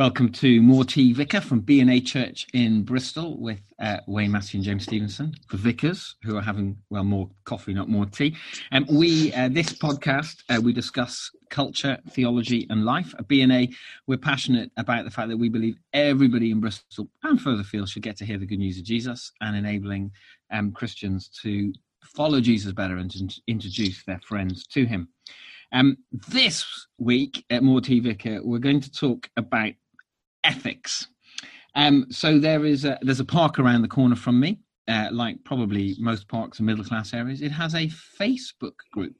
Welcome to More Tea Vicar from B&A Church in Bristol with uh, Wayne Massey and James Stevenson, the vicars who are having, well, more coffee, not more tea. And um, we, uh, this podcast, uh, we discuss culture, theology and life. At B&A, we're passionate about the fact that we believe everybody in Bristol and further afield should get to hear the good news of Jesus and enabling um, Christians to follow Jesus better and to introduce their friends to him. Um, this week at More Tea Vicar, we're going to talk about ethics. Um, so there is a, there's a park around the corner from me, uh, like probably most parks in middle class areas. It has a Facebook group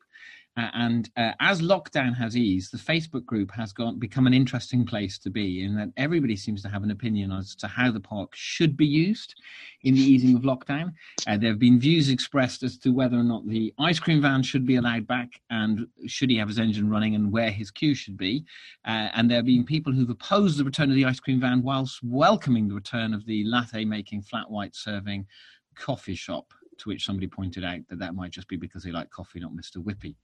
and uh, as lockdown has eased, the Facebook group has gone become an interesting place to be, in that everybody seems to have an opinion as to how the park should be used in the easing of lockdown. Uh, there have been views expressed as to whether or not the ice cream van should be allowed back, and should he have his engine running, and where his queue should be. Uh, and there have been people who've opposed the return of the ice cream van, whilst welcoming the return of the latte making, flat white serving coffee shop to which somebody pointed out that that might just be because they like coffee, not Mr. Whippy.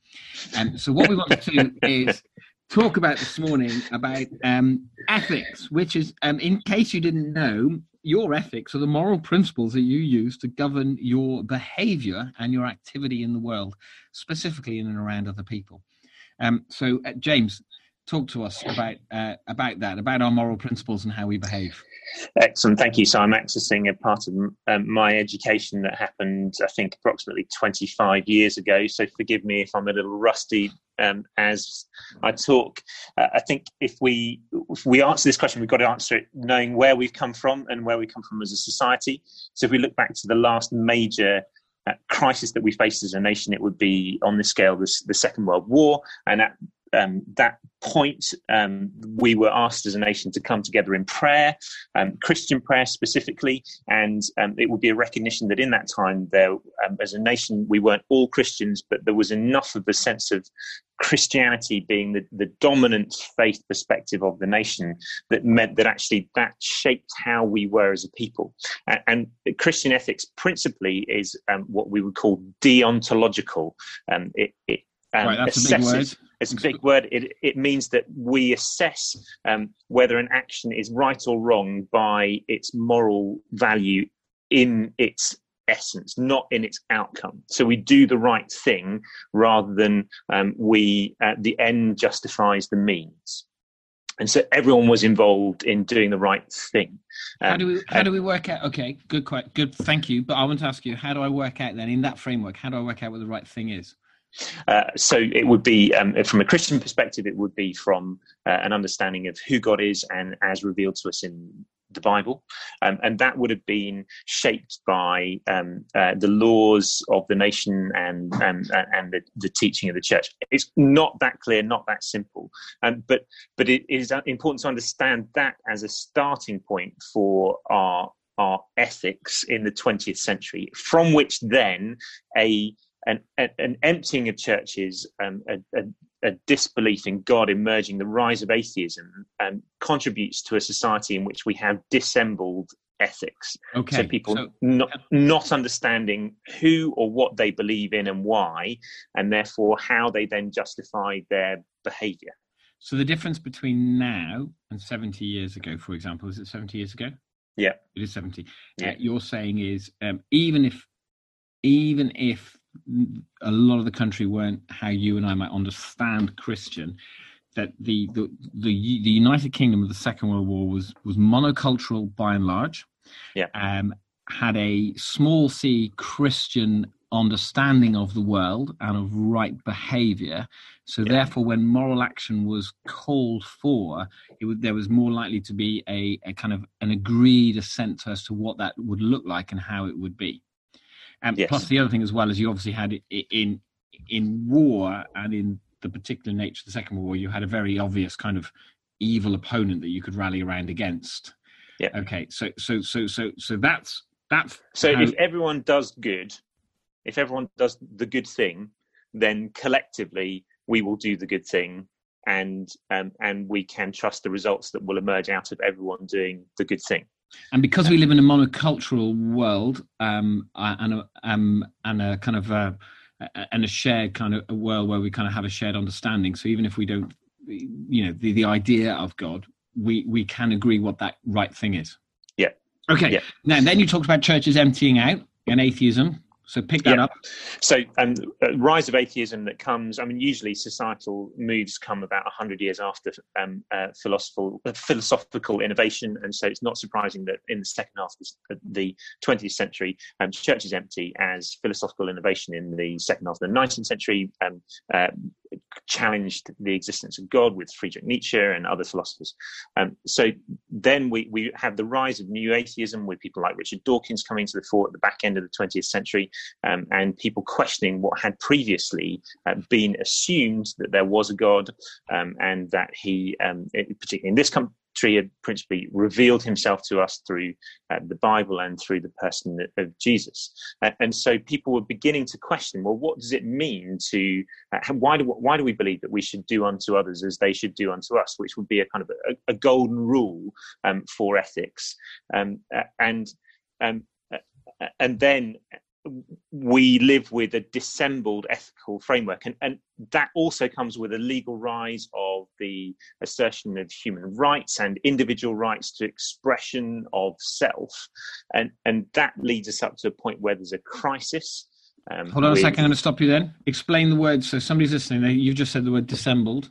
And so what we want to do is talk about this morning about um, ethics, which is, um, in case you didn't know, your ethics are the moral principles that you use to govern your behavior and your activity in the world, specifically in and around other people. Um, so, uh, James, talk to us about uh, about that, about our moral principles and how we behave. Excellent, thank you. So I'm accessing a part of um, my education that happened, I think, approximately 25 years ago. So forgive me if I'm a little rusty um, as I talk. Uh, I think if we if we answer this question, we've got to answer it knowing where we've come from and where we come from as a society. So if we look back to the last major uh, crisis that we faced as a nation, it would be on the scale of the, the Second World War, and at um, that point, um, we were asked as a nation to come together in prayer, um, Christian prayer specifically, and um, it would be a recognition that in that time, there, um, as a nation, we weren't all Christians, but there was enough of a sense of Christianity being the, the dominant faith perspective of the nation that meant that actually that shaped how we were as a people. And, and Christian ethics principally is um, what we would call deontological. it, it right, that's assesses, a big word it's a big word. It, it means that we assess um, whether an action is right or wrong by its moral value in its essence, not in its outcome. So we do the right thing rather than um, we uh, the end justifies the means. And so everyone was involved in doing the right thing. Um, how do we how do we work out? Okay, good, quite good. Thank you. But I want to ask you, how do I work out then in that framework? How do I work out what the right thing is? Uh, so it would be, um, from a Christian perspective, it would be from uh, an understanding of who God is and as revealed to us in the Bible, um, and that would have been shaped by um, uh, the laws of the nation and and and the, the, teaching of the church. It's not that clear, not that simple, um, but but it is important to understand that as a starting point for our our ethics in the 20th century, from which then a an, an emptying of churches, um, a, a, a, disbelief in God emerging, the rise of atheism, um, contributes to a society in which we have dissembled ethics. Okay. So people so, not not understanding who or what they believe in and why, and therefore how they then justify their behaviour. So the difference between now and seventy years ago, for example, is it seventy years ago? Yeah, it is seventy. Yeah. Uh, you're saying is um, even if even if a lot of the country weren't how you and I might understand Christian. That the the the, the United Kingdom of the Second World War was was monocultural by and large. Yeah. Um, had a small c Christian understanding of the world and of right behavior. So yeah. therefore, when moral action was called for, it would, there was more likely to be a, a kind of an agreed assent as to what that would look like and how it would be. And yes. plus, the other thing as well is you obviously had in in war and in the particular nature of the Second World War, you had a very obvious kind of evil opponent that you could rally around against. Yeah. Okay. So so so so so that's that's so how... if everyone does good, if everyone does the good thing, then collectively we will do the good thing and um, and we can trust the results that will emerge out of everyone doing the good thing. And because we live in a monocultural world um, and, a, um, and a kind of a, and a shared kind of a world where we kind of have a shared understanding, so even if we don't, you know, the, the idea of God we we can agree what that right thing is. Yeah. Okay. Yeah. Now, then you talked about churches emptying out and atheism. So pick that Yeah. up. So, um, uh, rise of atheism that comes. I mean, usually societal moves come about hundred years after um, uh, philosophical uh, philosophical innovation, and so it's not surprising that in the second half of the 20th century, um, churches empty as philosophical innovation in the second half of the 19th century um, uh, challenged the existence of God with Friedrich Nietzsche and other philosophers. Um, so then we, we have the rise of new atheism with people like Richard Dawkins coming to the fore at the back end of the 20th century um, and people questioning what had previously uh, been assumed that there was a God um, and that he, um, particularly in this country, had principally revealed himself to us through uh, the Bible and through the person of Jesus. Uh, and so people were beginning to question, well, what does it mean to, uh, why, do, why do we believe that we should do unto others as they should do unto us, which would be a kind of a, a golden rule um, for ethics. Um, uh, and, um, uh, and then we live with a dissembled ethical framework and, and that also comes with a legal rise of the assertion of human rights and individual rights to expression of self and and that leads us up to a point where there's a crisis um, Hold on a second. I'm going to stop you then. Explain the word. So somebody's listening. they- You've just said the word dissembled.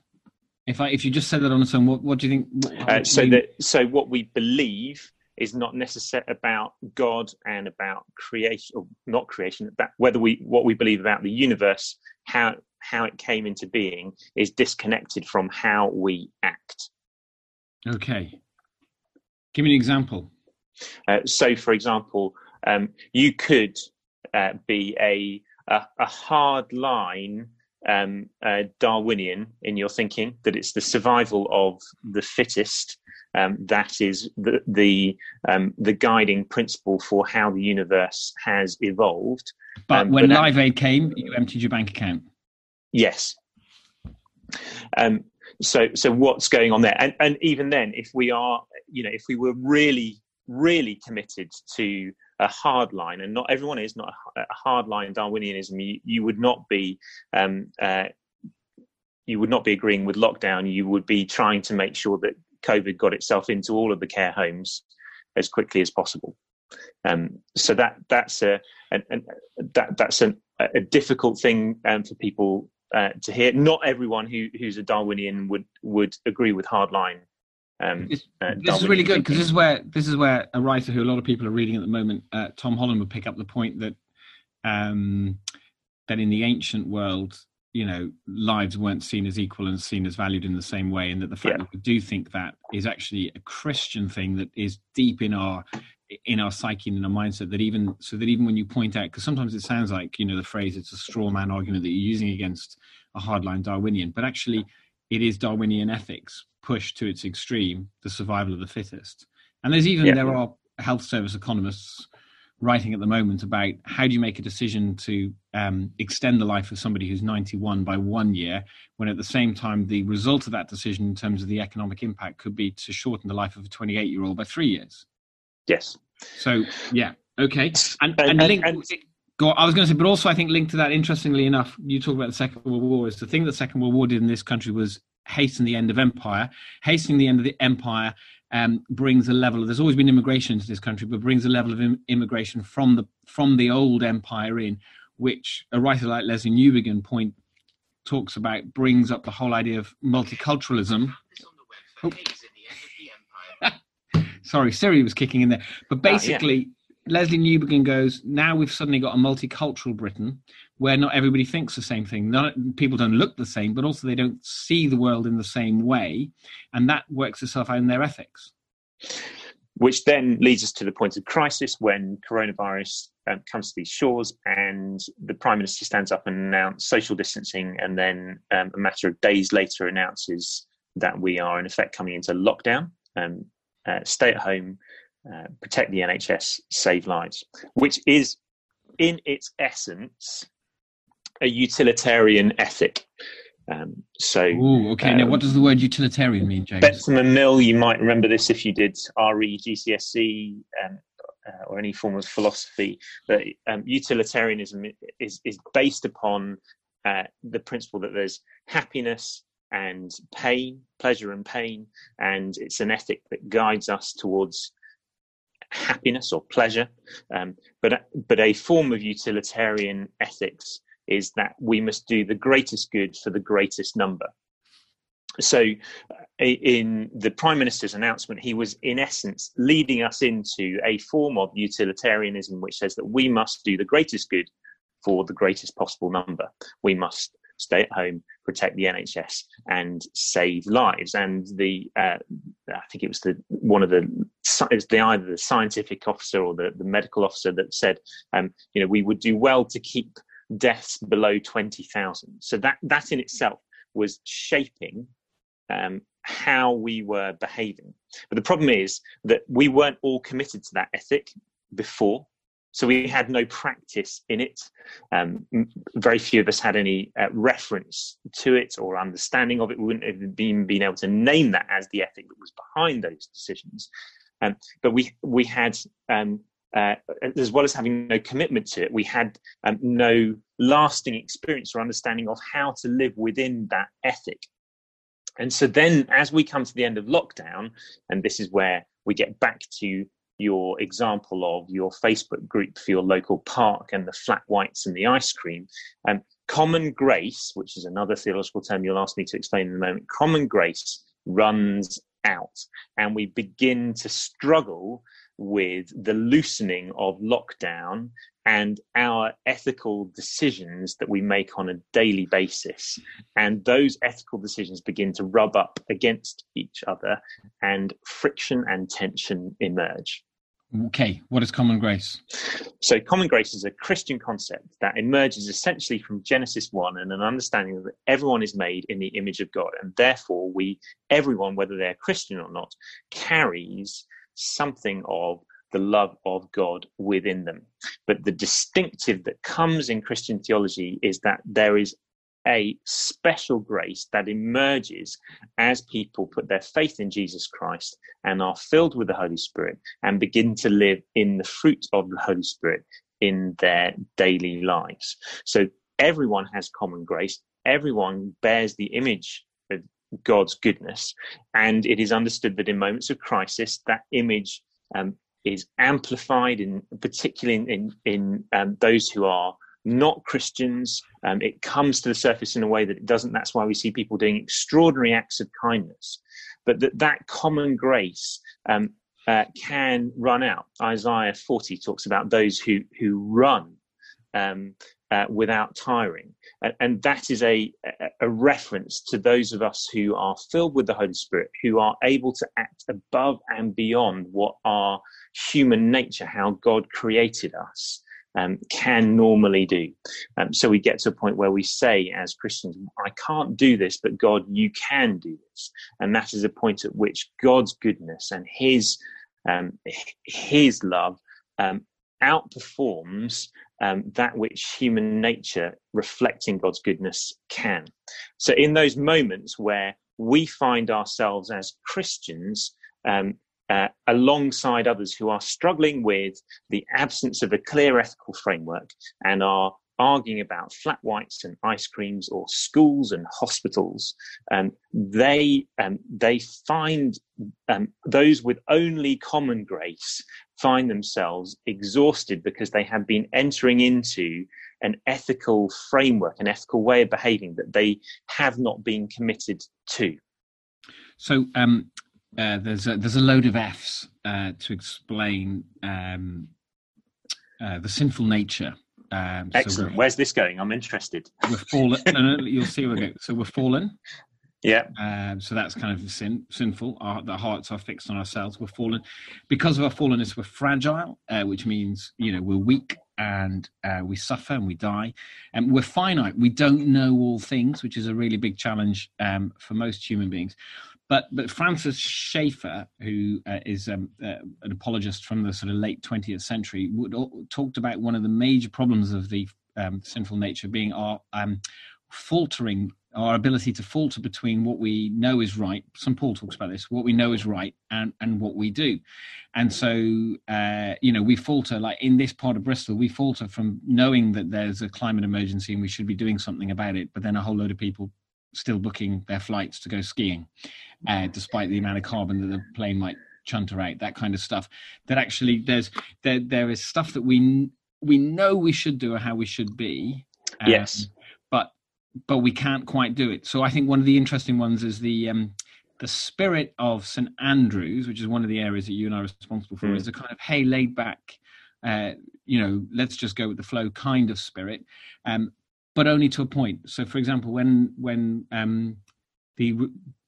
If I if you just said that on its own, what, what do you think? what- Uh, so you- that so what we believe is not necessarily about God and about creation, or not creation. That whether we what we believe about the universe, how how it came into being, is disconnected from how we act. Okay. Give me an example. Uh, so, for example, um, you could uh, be a, a a hard line um, uh, Darwinian in your thinking that it's the survival of the fittest um, that is the the, um, the guiding principle for how the universe has evolved. But Um, when but Live Aid came, you emptied your bank account. Yes. Um, so, so what's going on there? And, and even then, if we are, you know, if we were really, really committed to a hard line, and not everyone is not a, a hard line Darwinianism, you, you would not be, um, uh, you would not be agreeing with lockdown. You would be trying to make sure that COVID got itself into all of the care homes as quickly as possible. Um, so that that's a, and, and that that's an, a difficult thing um, for people uh, to hear. Not everyone who who's a Darwinian would would agree with hardline. Um, This, uh, this is really good because this is where this is where a writer who a lot of people are reading at the moment, uh, Tom Holland, would pick up the point that um, that in the ancient world, you know, lives weren't seen as equal and seen as valued in the same way, and that the fact Yeah. that we do think that is actually a Christian thing that is deep in our in our psyche and in our mindset that even so that even when you point out because sometimes it sounds like you know the phrase it's a straw man argument that you're using against a hardline darwinian but actually it is darwinian ethics pushed to its extreme the survival of the fittest and there's even Yeah. there are health service economists writing at the moment about how do you make a decision to um, extend the life of somebody who's 91 by one year when at the same time the result of that decision in terms of the economic impact could be to shorten the life of a 28 year old by three years yes, so yeah, okay, and And- and, link. and- go I was going to say, but also I think linked to that, interestingly enough, you talk about the Second World War. Is the thing that the Second World War did in this country was hasten the end of empire. Hastening the end of the empire um, brings a level. Of, there's always been immigration to this country, but brings a level of Im- immigration from the from the old empire in, which a writer like Lesslie Newbigin point talks about brings up the whole idea of multiculturalism. Oh. Sorry, Siri was kicking in there. But Ah, yeah. basically, Lesslie Newbigin goes, now we've suddenly got a multicultural Britain where not everybody thinks the same thing. Not, people don't look the same, but also they don't see the world in the same way. And that works itself out in their ethics. which then leads us to the point of crisis when coronavirus um, comes to these shores and the prime minister stands up and announces social distancing, and then um, a matter of days later announces that we are in effect coming into lockdown. Um, uh, stay at home, uh, protect the NHS, save lives, which is in its essence a utilitarian ethic. Um, so, Ooh, okay. now, Um, what does the word utilitarian mean, James? Bentham and Mill, you might remember this if you did RE, GCSE, um, uh, or any form of philosophy. But um, utilitarianism is is based upon uh, the principle that there's happiness and pain, pleasure and pain, and it's an ethic that guides us towards happiness or pleasure. Um, but but a form of utilitarian ethics is that we must do the greatest good for the greatest number. So, uh, in the Prime Minister's announcement, he was in essence leading us into a form of utilitarianism which says that we must do the greatest good for the greatest possible number. We must stay at home, protect the NHS, and save lives. And the uh, I think it was the one of the it was the either the scientific officer or the, the medical officer that said, um, you know, we would do well to keep deaths below twenty thousand. So that that in itself was shaping um, how we were behaving. But the problem is that we weren't all committed to that ethic before. So we had no practice in it. Um, very few of us had any uh, reference to it or understanding of it. We wouldn't have been, been able to name that as the ethic that was behind those decisions. Um, but we we had, um, uh, as well as having no commitment to it, we had um, no lasting experience or understanding of how to live within that ethic. And so then, as we come to the end of lockdown, and this is where we get back to your example of your Facebook group for your local park and the flat whites and the ice cream. Um, common grace, which is another theological term you'll ask me to explain in a moment, common grace runs out and we begin to struggle with the loosening of lockdown and our ethical decisions that we make on a daily basis. And those ethical decisions begin to rub up against each other, and friction and tension emerge. Okay, what is common grace? So, common grace is a Christian concept that emerges essentially from Genesis 1 and an understanding that everyone is made in the image of God. And therefore, we, everyone, whether they're Christian or not, carries something of the love of God within them. But the distinctive that comes in Christian theology is that there is a special grace that emerges as people put their faith in Jesus Christ and are filled with the Holy Spirit and begin to live in the fruit of the Holy Spirit in their daily lives. So everyone has common grace, everyone bears the image God's goodness, and it is understood that in moments of crisis, that image um, is amplified in particularly in in, in um, those who are not Christians. Um, it comes to the surface in a way that it doesn't. That's why we see people doing extraordinary acts of kindness. But that that common grace um, uh, can run out. Isaiah 40 talks about those who who run um, uh, without tiring, and, and that is a, a reference to those of us who are filled with the Holy Spirit, who are able to act above and beyond what our human nature, how God created us, um, can normally do. Um, so we get to a point where we say, as Christians, I can't do this, but God, you can do this. And that is a point at which God's goodness and His um, His love um, outperforms um, that which human nature, reflecting God's goodness, can. So in those moments where we find ourselves as Christians um, uh, alongside others who are struggling with the absence of a clear ethical framework and are arguing about flat whites and ice creams or schools and hospitals, um, they um, they find um, those with only common grace find themselves exhausted because they have been entering into an ethical framework, an ethical way of behaving that they have not been committed to. So, um, uh, there's a, there's a load of F's uh, to explain um, uh, the sinful nature. Um, Excellent. So Where's this going? I'm interested. We're fallen. no, no, you'll see where we go. So we're fallen. Yeah. Um, so that's kind of sin, sinful. Our, the hearts are fixed on ourselves. We're fallen. Because of our fallenness, we're fragile, uh, which means, you know, we're weak and uh, we suffer and we die. And we're finite. We don't know all things, which is a really big challenge um, for most human beings. But but Francis Schaeffer, who uh, is um, uh, an apologist from the sort of late 20th century, would, talked about one of the major problems of the um, sinful nature being our um, faltering, our ability to falter between what we know is right. St. Paul talks about this: what we know is right and and what we do. And so, uh, you know, we falter. Like in this part of Bristol, we falter from knowing that there's a climate emergency and we should be doing something about it. But then a whole load of people still booking their flights to go skiing, uh, despite the amount of carbon that the plane might chunter out. That kind of stuff. That actually there's there there is stuff that we we know we should do or how we should be. Um, yes. But we can't quite do it. So I think one of the interesting ones is the um, the spirit of St Andrews, which is one of the areas that you and I are responsible for, mm. is a kind of hey laid back. Uh, you know, let's just go with the flow kind of spirit. Um, but only to a point. So, for example, when when um, the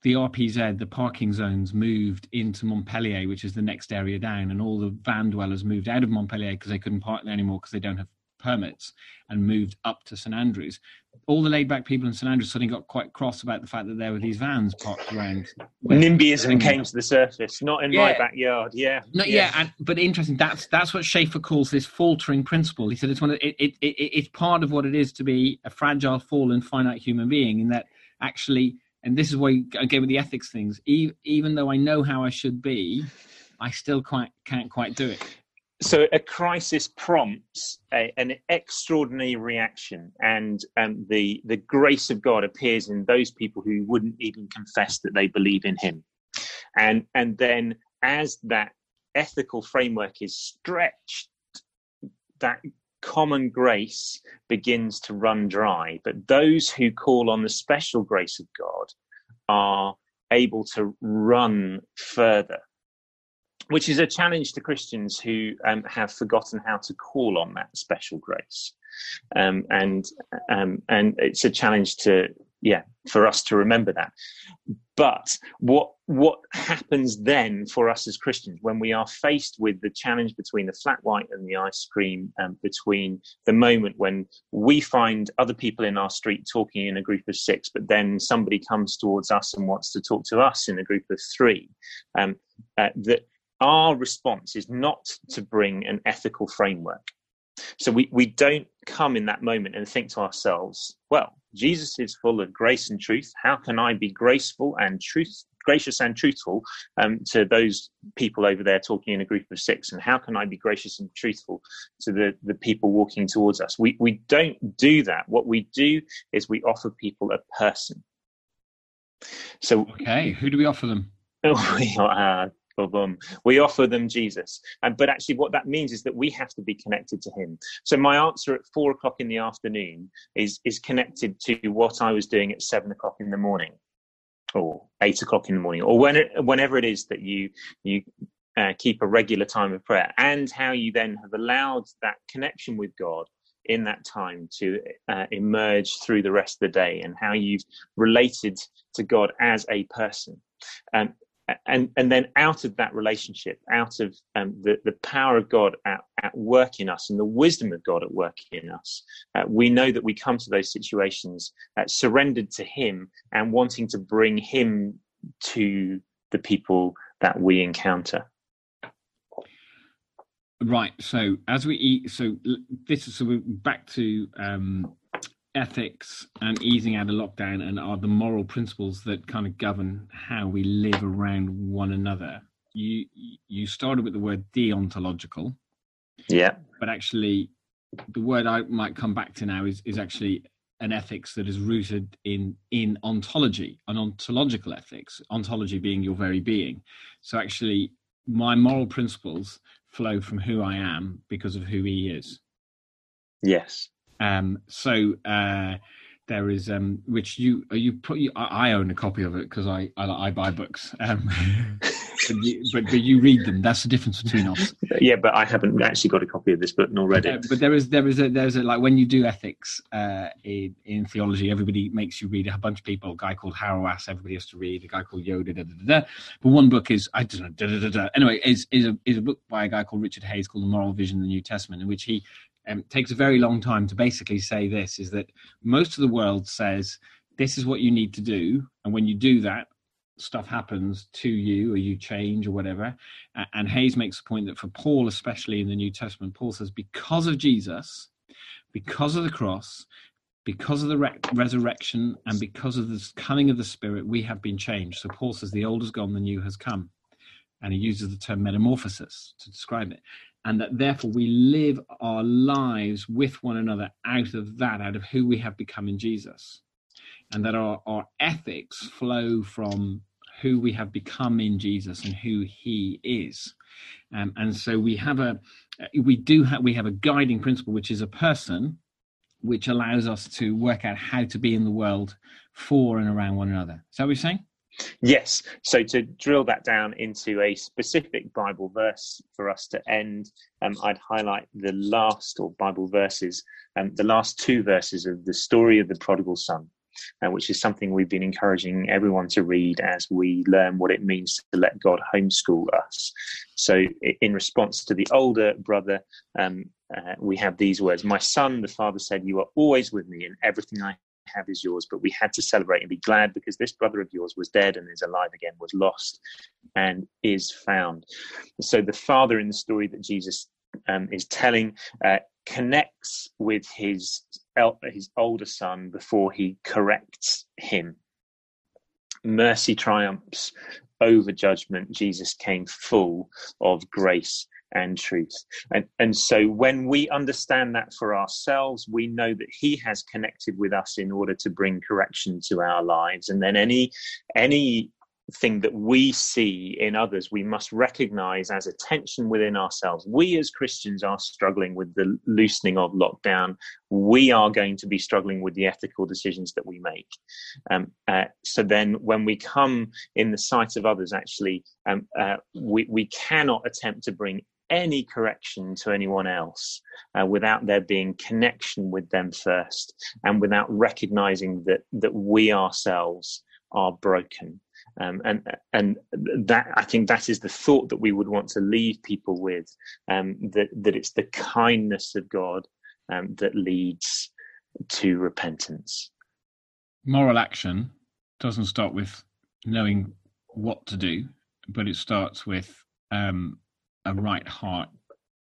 the RPZ, the parking zones, moved into Montpelier, which is the next area down, and all the van dwellers moved out of Montpelier because they couldn't park there anymore because they don't have permits, and moved up to St Andrews. All the laid back people in St Andrews suddenly got quite cross about the fact that there were these vans parked around. NIMBYism came to the surface, not in yeah. my backyard. Yeah, no, yeah, yeah and, but interesting. That's that's what Schaeffer calls this faltering principle. He said it's one of it, it, it, it's part of what it is to be a fragile, fallen, finite human being, in that actually and this is why again with the ethics things even though i know how i should be i still quite can't quite do it so a crisis prompts a, an extraordinary reaction and um, the the grace of god appears in those people who wouldn't even confess that they believe in him and and then as that ethical framework is stretched that common grace begins to run dry. But those who call on the special grace of God are able to run further, which is a challenge to Christians who um, have forgotten how to call on that special grace. Um, and um, and it's a challenge to yeah for us to remember that but what what happens then for us as christians when we are faced with the challenge between the flat white and the ice cream um, between the moment when we find other people in our street talking in a group of six but then somebody comes towards us and wants to talk to us in a group of three um, uh, that our response is not to bring an ethical framework so we, we don't come in that moment and think to ourselves, well, Jesus is full of grace and truth. How can I be graceful and truth, gracious and truthful um, to those people over there talking in a group of six? And how can I be gracious and truthful to the, the people walking towards us? We, we don't do that. What we do is we offer people a person. So, okay, who do we offer them? we uh, boom, we offer them Jesus. And but actually, what that means is that we have to be connected to Him. So my answer at four o'clock in the afternoon is is connected to what I was doing at seven o'clock in the morning, or eight o'clock in the morning, or when it, whenever it is that you you. Uh, keep a regular time of prayer, and how you then have allowed that connection with God in that time to uh, emerge through the rest of the day and how you've related to God as a person. Um, and and then out of that relationship, out of um, the the power of God at, at work in us and the wisdom of God at work in us, uh, we know that we come to those situations uh, surrendered to Him and wanting to bring Him to the people that we encounter. Right. So as we eat, so this is so we're back to um, ethics and easing out of lockdown and are the moral principles that kind of govern how we live around one another. You you started with the word deontological. Yeah. But actually the word I might come back to now is is actually an ethics that is rooted in in ontology, an ontological ethics, ontology being your very being. So actually my moral principles flow from who I am because of who he is. Yes. Um, so uh, there is um, which you you put you, I own a copy of it because I, I, I buy books. Um, but, you, but, but you read them. That's the difference between us. Yeah, but I haven't actually got a copy of this book nor read it. but there is there is a there's a like when you do ethics uh, in, in theology, everybody makes you read a bunch of people. A guy called Hauerwas, everybody has to read. A guy called Yoder. Da, da, da, But one book is I don't know. Da, da, da, da. Anyway, is is a is a book by a guy called Richard Hays called The Moral Vision of the New Testament, in which he um, takes a very long time to basically say this is that most of the world says this is what you need to do and when you do that stuff happens to you or you change or whatever. And Hays makes the point that for paul especially in the new testament paul says because of jesus because of the cross because of the re- resurrection and because of the coming of the spirit we have been changed. So paul says the old has gone the new has come and he uses the term metamorphosis to describe it and that therefore we live our lives with one another out of that, out of who we have become in Jesus. and that our, our ethics flow from who we have become in Jesus and who He is. Um, and so we have a we do have we have a guiding principle, which is a person, which allows us to work out how to be in the world for and around one another. Is that what you're saying? Yes. So to drill that down into a specific Bible verse for us to end, um, I'd highlight the last or Bible verses, um, the last two verses of the story of the prodigal son. Uh, which is something we've been encouraging everyone to read as we learn what it means to let God homeschool us. So, in response to the older brother, um, uh, we have these words My son, the father said, You are always with me, and everything I have is yours, but we had to celebrate and be glad because this brother of yours was dead and is alive again, was lost and is found. So the father in the story that Jesus um, is telling uh, connects with his his older son before he corrects him. Mercy triumphs over judgment. Jesus came full of grace and truth. And, and so when we understand that for ourselves, we know that he has connected with us in order to bring correction to our lives. And then any, any thing that we see in others, we must recognize as a tension within ourselves. We as Christians are struggling with the loosening of lockdown. We are going to be struggling with the ethical decisions that we make. Um, uh, so then, when we come in the sight of others, actually, um, uh, we, we cannot attempt to bring any correction to anyone else uh, without there being connection with them first and without recognizing that that we ourselves are broken um, and and that I think that is the thought that we would want to leave people with um, that that it's the kindness of God um, that leads to repentance. Moral action doesn't start with knowing what to do, but it starts with um, a right heart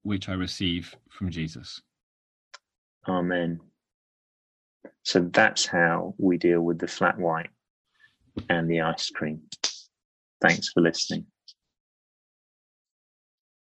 which I receive from Jesus. Amen. So that's how we deal with the flat white and the ice cream. Thanks for listening.